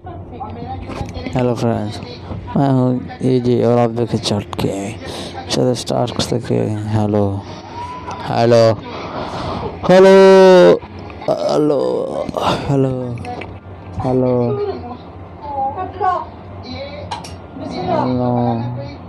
hello friends मैं हूँ ए जी और आप देखे चट के चलो स्टार्ट करते hello hello hello hello hello hello hello